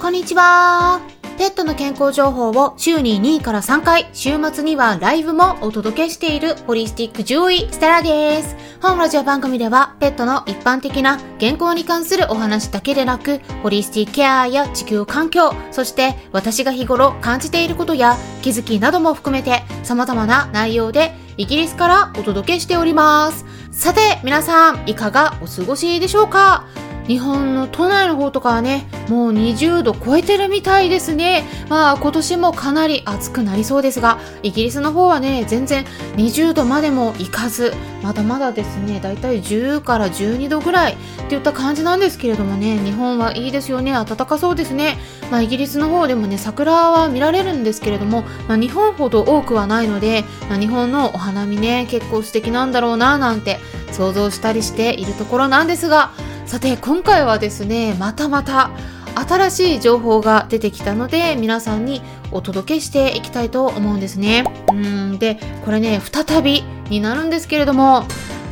こんにちは。ペットの健康情報を週に2位から3回、週末にはライブもお届けしているホリスティック獣医ステラです。本ラジオ番組ではペットの一般的な健康に関するお話だけでなく、ホリスティックケアや地球環境、そして私が日頃感じていることや気づきなども含めて様々な内容でイギリスからお届けしております。さて、皆さん、いかがお過ごしでしょうか？日本の都内の方とかはね、もう20度超えてるみたいですね。まあ今年もかなり暑くなりそうですが、イギリスの方はね、全然20度までもいかず、まだまだですね、だいたい10から12度ぐらいっていった感じなんですけれどもね、日本はいいですよね、暖かそうですね。まあイギリスの方でもね、桜は見られるんですけれども、まあ日本ほど多くはないので、まあ、日本のお花見ね、結構素敵なんだろうな、なんて想像したりしているところなんですが、さて今回はですねまたまた新しい情報が出てきたので皆さんにお届けしていきたいと思うんですね。うんでこれね再びになるんですけれども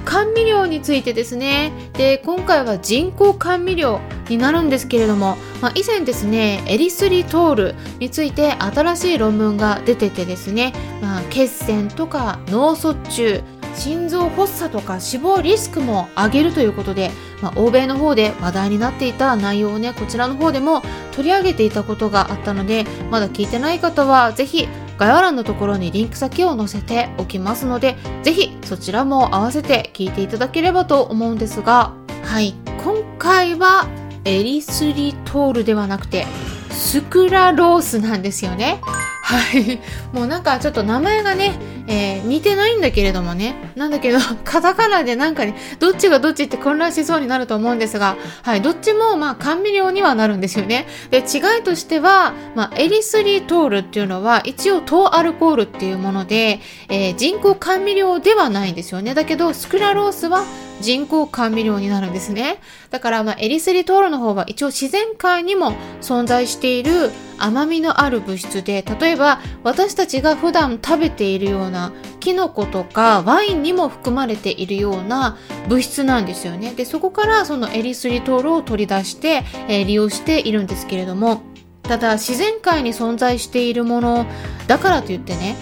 甘味料についてですね。で今回は人工甘味料になるんですけれども、まあ、以前ですねエリスリトールについて新しい論文が出ててですね、まあ、血栓とか脳卒中心臓発作とか死亡リスクも上げるということで、まあ、欧米の方で話題になっていた内容をねこちらの方でも取り上げていたことがあったのでまだ聞いてない方はぜひ概要欄のところにリンク先を載せておきますのでぜひそちらも合わせて聞いていただければと思うんですがはい。今回はエリスリトールではなくてスクラロースなんですよね。はい。もうなんかちょっと名前がねえー、似てないんだけれどもね。なんだけど、カタカナでなんかね、どっちがどっちって混乱しそうになると思うんですが、はい、どっちも、まあ、甘味料にはなるんですよね。で、違いとしては、まあ、エリスリトールっていうのは、一応、糖アルコールっていうもので、えー、人工甘味料ではないんですよね。だけど、スクラロースは、人工甘味料になるんですね。だから、まあ、エリスリトールの方は一応自然界にも存在している甘みのある物質で、例えば私たちが普段食べているようなキノコとかワインにも含まれているような物質なんですよね。で、そこからそのエリスリトールを取り出して、えー、利用しているんですけれども、ただ自然界に存在しているものだからといってね、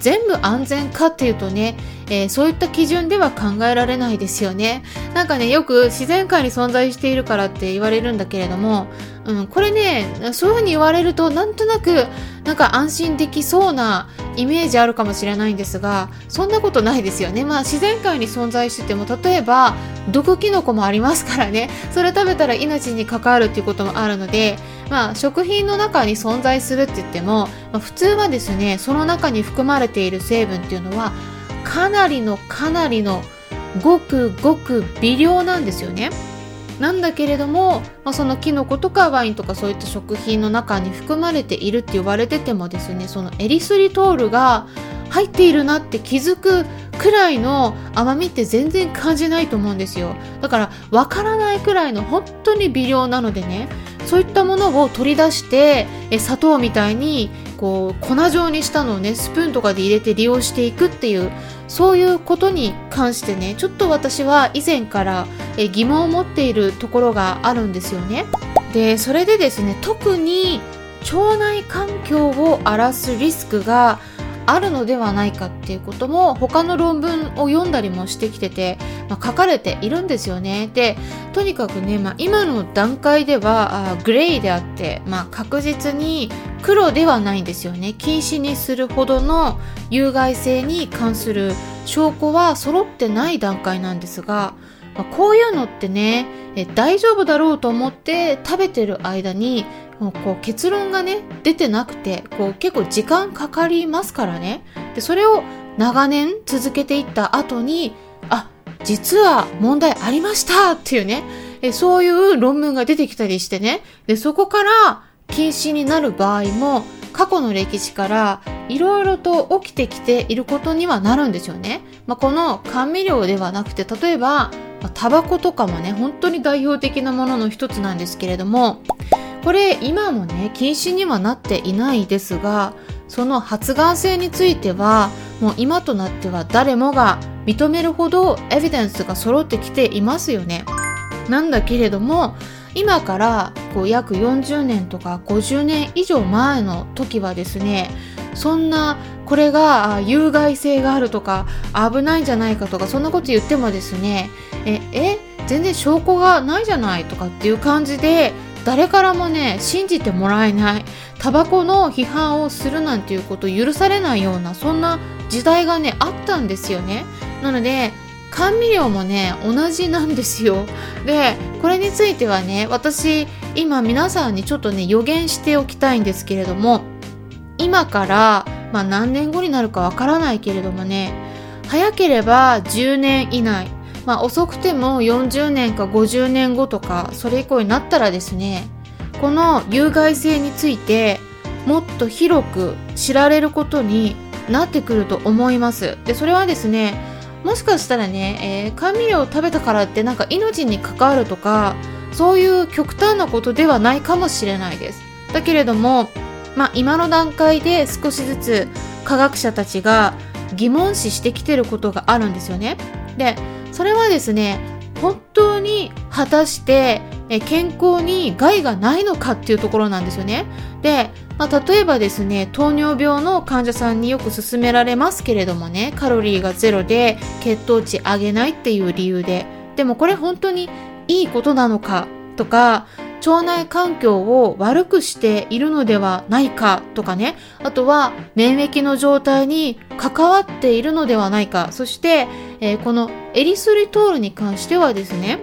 全部安全かっていうとね、えー、そういった基準では考えられないですよね。なんかね、よく自然界に存在しているからって言われるんだけれども、うん、これね、そういうふうに言われると、なんとなく、なんか安心できそうなイメージあるかもしれないんですが、そんなことないですよね。まあ自然界に存在してても、例えば、毒キノコもありますからね、それ食べたら命に関わるっていうこともあるので、まあ食品の中に存在するって言っても、まあ、普通はですね、その中に含まれている成分っていうのは、かなりのかなりのごくごく微量なんですよね。なんだけれども、まあ、そのキノコとかワインとかそういった食品の中に含まれているって言われててもですねそのエリスリトールが入っているなって気づくくらいの甘みって全然感じないと思うんですよ。だからわからないくらいの本当に微量なのでねそういったものを取り出してえ砂糖みたいにこう粉状にしたのをねスプーンとかで入れて利用していくっていうそういうことに関してねちょっと私は以前から疑問を持っているところがあるんですよね。でそれでですね特に腸内環境を荒らすリスクがあるのではないかっていうことも他の論文を読んだりもしてきてて、まあ、書かれているんですよね。で、とにかくね、まあ、今の段階ではあグレーであって、まあ、確実に黒ではないんですよね。禁止にするほどの有害性に関する証拠は揃ってない段階なんですが、まあ、こういうのってねえ大丈夫だろうと思って食べてる間にもうこう結論がね出てなくてこう結構時間かかりますからね。でそれを長年続けていった後にあ実は問題ありましたっていうね。えそういう論文が出てきたりしてね。でそこから禁止になる場合も過去の歴史からいろいろと起きてきていることにはなるんですよね。まあ、この甘味料ではなくて例えばタバコとかもね本当に代表的なものの一つなんですけれどもこれ今もね禁止にはなっていないですがその発がん性についてはもう今となっては誰もが認めるほどエビデンスが揃ってきていますよね。なんだけれども今からこう約40年とか50年以上前の時はですねそんなこれが有害性があるとか危ないんじゃないかとかそんなこと言ってもですねええ全然証拠がないじゃないとかっていう感じで誰からもね信じてもらえないタバコの批判をするなんていうこと許されないようなそんな時代がねあったんですよね。なので甘味料もね同じなんですよ。でこれについてはね私今皆さんにちょっとね予言しておきたいんですけれども今からまあ何年後になるかわからないけれどもね早ければ10年以内まあ遅くても40年か50年後とかそれ以降になったらですねこの有害性についてもっと広く知られることになってくると思います。でそれはですねもしかしたらね、えー、甘味料を食べたからってなんか命に関わるとかそういう極端なことではないかもしれないです。だけれどもまあ今の段階で少しずつ科学者たちが疑問視してきてることがあるんですよね。でそれはですね本当に果たして健康に害がないのかっていうところなんですよね。で、まあ、例えばですね、糖尿病の患者さんによく勧められますけれどもね、カロリーがゼロで血糖値上げないっていう理由で。でもこれ本当にいいことなのかとか、腸内環境を悪くしているのではないかとかね、あとは免疫の状態に関わっているのではないか、そして、えー、このエリスリトールに関してはですね、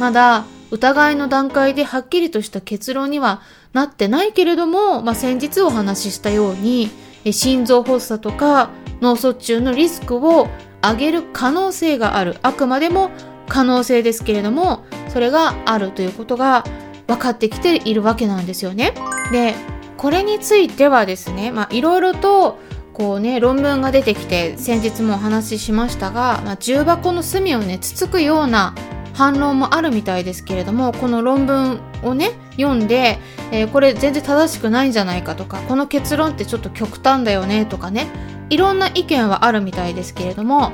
まだ疑いの段階ではっきりとした結論にはなってないけれども、まあ、先日お話ししたように、心臓発作とか脳卒中のリスクを上げる可能性がある。あくまでも可能性ですけれども、それがあるということが分かってきているわけなんですよね。で、これについてはですね、まあいろいろとこうね、論文が出てきて先日もお話ししましたが、まあ、重箱の隅をね、つつくような反論もあるみたいですけれども、この論文をね、読んで、えー、これ全然正しくないんじゃないかとか、この結論ってちょっと極端だよねとかね、いろんな意見はあるみたいですけれども、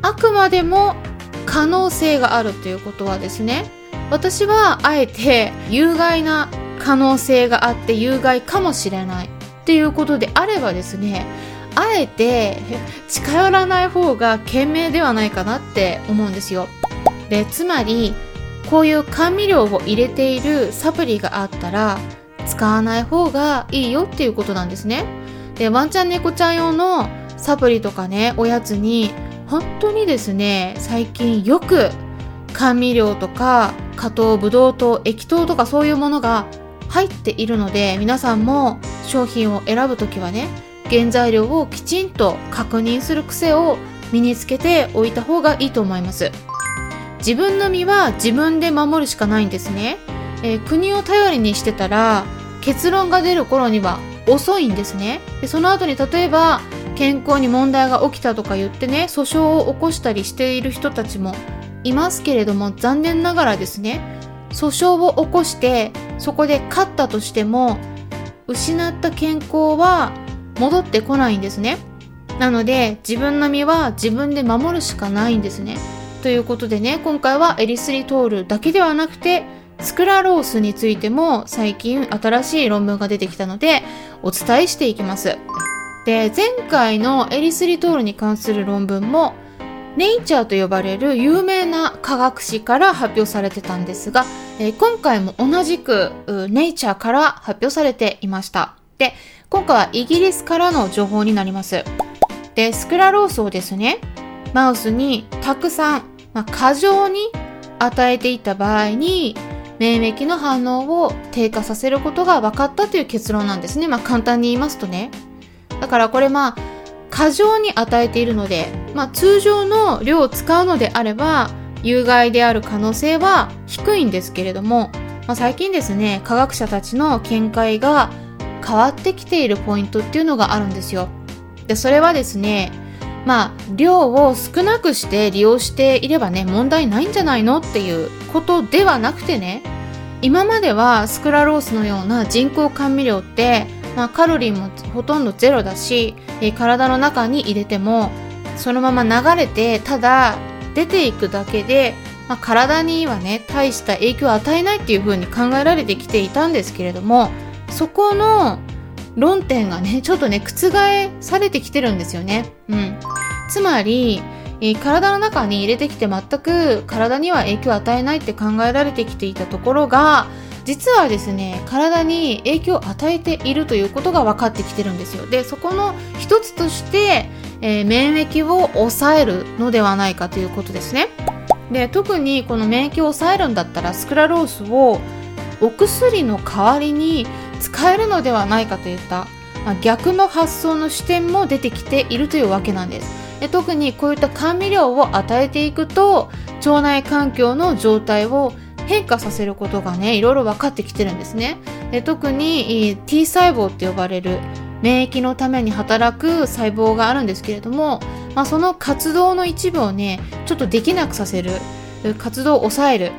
あくまでも可能性があるということはですね、私はあえて有害な可能性があって有害かもしれないっていうことであればですねあえて近寄らない方が賢明ではないかなって思うんですよ。でつまりこういう甘味料を入れているサプリがあったら使わない方がいいよっていうことなんですね。でワンちゃん猫ちゃん用のサプリとかねおやつに本当にですね最近よく甘味料とか加糖ブドウ糖液糖とかそういうものが入っているので皆さんも商品を選ぶ時はね原材料をきちんと確認する癖を身につけておいた方がいいと思います。自分の身は自分で守るしかないんですね、えー、国を頼りにしてたら結論が出る頃には遅いんですね。でその後に例えば健康に問題が起きたとか言ってね訴訟を起こしたりしている人たちもいますけれども残念ながらですね訴訟を起こしてそこで勝ったとしても失った健康は戻ってこないんですね。なので自分の身は自分で守るしかないんですね。ということでね今回はエリスリトールだけではなくてスクラロースについても最近新しい論文が出てきたのでお伝えしていきます。で前回のエリスリトールに関する論文もネイチャーと呼ばれる有名な科学誌から発表されてたんですが、え、今回も同じくネイチャーから発表されていました。で、今回はイギリスからの情報になります。で、スクラロースをですね、マウスにたくさん、まあ、過剰に与えていた場合に、免疫の反応を低下させることが分かったという結論なんですね。まあ簡単に言いますとね。だからこれまあ過剰に与えているので、まあ、通常の量を使うのであれば有害である可能性は低いんですけれども、まあ、最近ですね科学者たちの見解が変わってきているポイントっていうのがあるんですよ。でそれはですねまあ量を少なくして利用していればね問題ないんじゃないのっていうことではなくてね今まではスクラロースのような人工甘味料ってまあ、カロリーもほとんどゼロだし、え、体の中に入れてもそのまま流れてただ出ていくだけでまあ、体にはね大した影響を与えないっていう風に考えられてきていたんですけれどもそこの論点がねちょっとね覆されてきてるんですよね。うん、つまりえ、体の中に入れてきて全く体には影響を与えないって考えられてきていたところが実はですね体に影響を与えているということが分かってきてるんですよ。でそこの一つとして、えー、免疫を抑えるのではないかということですね。で特にこの免疫を抑えるんだったらスクラロースをお薬の代わりに使えるのではないかといった、まあ、逆の発想の視点も出てきているというわけなんです。で特にこういった甘味料を与えていくと腸内環境の状態を変化させることがねいろいろ分かってきてるんですね。で特に T 細胞って呼ばれる免疫のために働く細胞があるんですけれども、まあ、その活動の一部をねちょっとできなくさせる活動を抑える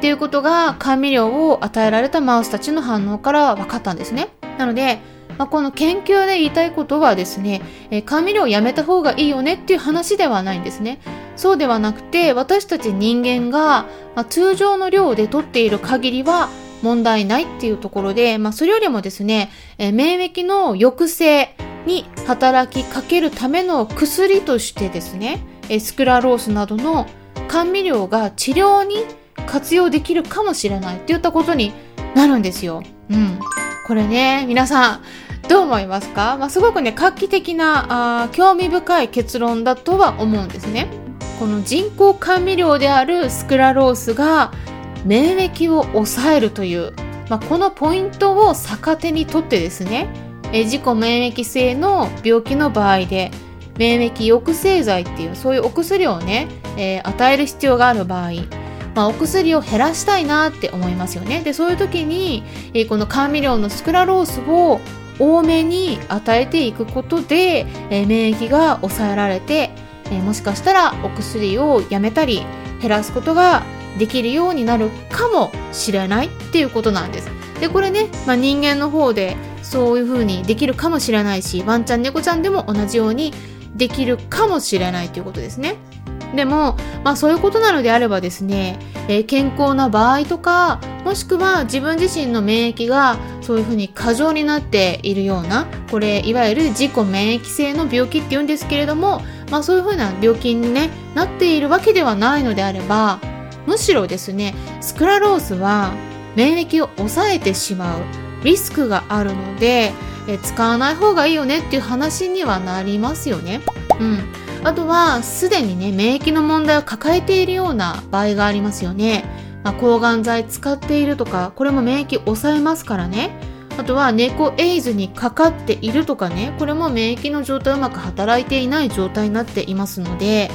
っていうことが甘味料を与えられたマウスたちの反応から分かったんですね。なので、まあ、この研究で言いたいことはですね、え甘味料をやめた方がいいよねっていう話ではないんですね。そうではなくて私たち人間が、まあ、通常の量で取っている限りは問題ないっていうところで、まあ、それよりもですね、え免疫の抑制に働きかけるための薬としてですね、えスクラロースなどの甘味料が治療に活用できるかもしれないっていったことになるんですよ。うん。これね、皆さん、どう思いますか、まあ、すごくね、画期的なあ興味深い結論だとは思うんですね。この人工甘味料であるスクラロースが免疫を抑えるという、まあ、このポイントを逆手にとってですねえ自己免疫性の病気の場合で免疫抑制剤っていうそういうお薬をね、えー、与える必要がある場合まあ、お薬を減らしたいなって思いますよね。で、そういう時に、えー、この甘味料のスクラロースを多めに与えていくことで、えー、免疫が抑えられて、えー、もしかしたらお薬をやめたり減らすことができるようになるかもしれないっていうことなんです。でこれね、まあ、人間の方でそういう風にできるかもしれないしワンちゃん猫ちゃんでも同じようにできるかもしれないということですね。でも、まあそういうことなのであればですね、えー、健康な場合とか、もしくは自分自身の免疫がそういうふうに過剰になっているような、これいわゆる自己免疫性の病気って言うんですけれども、まあそういうふうな病気に、ね、なっているわけではないのであれば、むしろですね、スクラロースは免疫を抑えてしまうリスクがあるので、え使わない方がいいよねっていう話にはなりますよね。うん。あとは、すでにね、免疫の問題を抱えているような場合がありますよね。まあ、抗がん剤使っているとか、これも免疫抑えますからね。あとは猫エイズにかかっているとかね、これも免疫の状態うまく働いていない状態になっていますので、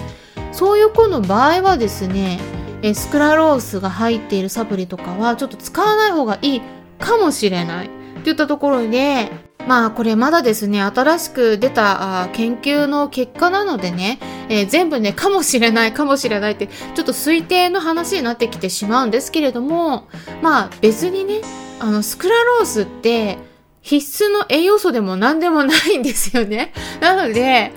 そういう子の場合はですね、えスクラロースが入っているサプリとかはちょっと使わない方がいいかもしれない。っていったところで、まあこれまだですね、新しく出た研究の結果なのでね、えー、全部ね、かもしれない、かもしれないって、ちょっと推定の話になってきてしまうんですけれども、まあ別にね、あの、スクラロースって、必須の栄養素でも何でもないんですよね。なので、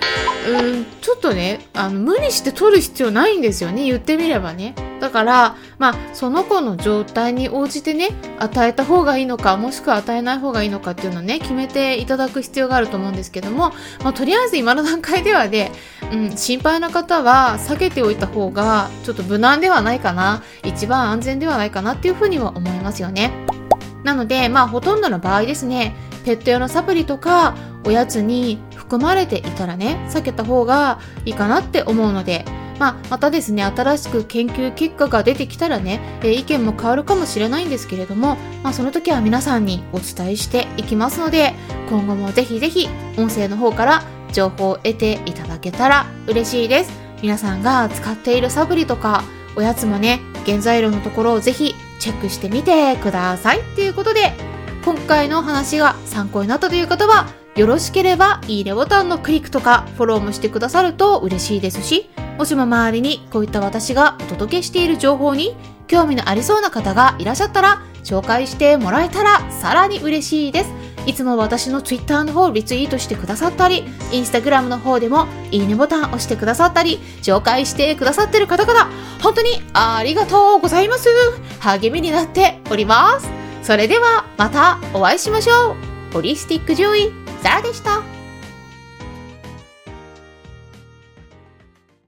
うん、ちょっとね、あの、無理して取る必要ないんですよね。言ってみればね。だから、まあ、その子の状態に応じてね、与えた方がいいのか、もしくは与えない方がいいのかっていうのをね、決めていただく必要があると思うんですけども、まあ、とりあえず今の段階ではね、うん、心配な方は避けておいた方が、ちょっと無難ではないかな、一番安全ではないかなっていうふうには思いますよね。なので、まあ、ほとんどの場合ですね、ペット用のサプリとか、おやつに含まれていたらね、避けた方がいいかなって思うので、まあ、またですね、新しく研究結果が出てきたらね、え、意見も変わるかもしれないんですけれども、まあ、その時は皆さんにお伝えしていきますので、今後もぜひぜひ音声の方から情報を得ていただけたら嬉しいです。皆さんが使っているサプリとか、おやつもね、原材料のところをぜひチェックしてみてください。ということで、今回の話が参考になったという方は、よろしければいいねボタンのクリックとかフォローもしてくださると嬉しいですし、もしも周りにこういった私がお届けしている情報に興味のありそうな方がいらっしゃったら紹介してもらえたらさらに嬉しいです。いつも私の Twitter の方をリツイートしてくださったり、Instagram の方でもいいねボタン押してくださったり、紹介してくださってる方々、本当にありがとうございます。励みになっております。それではまたお会いしましょう。ホリスティック獣医、サラでした。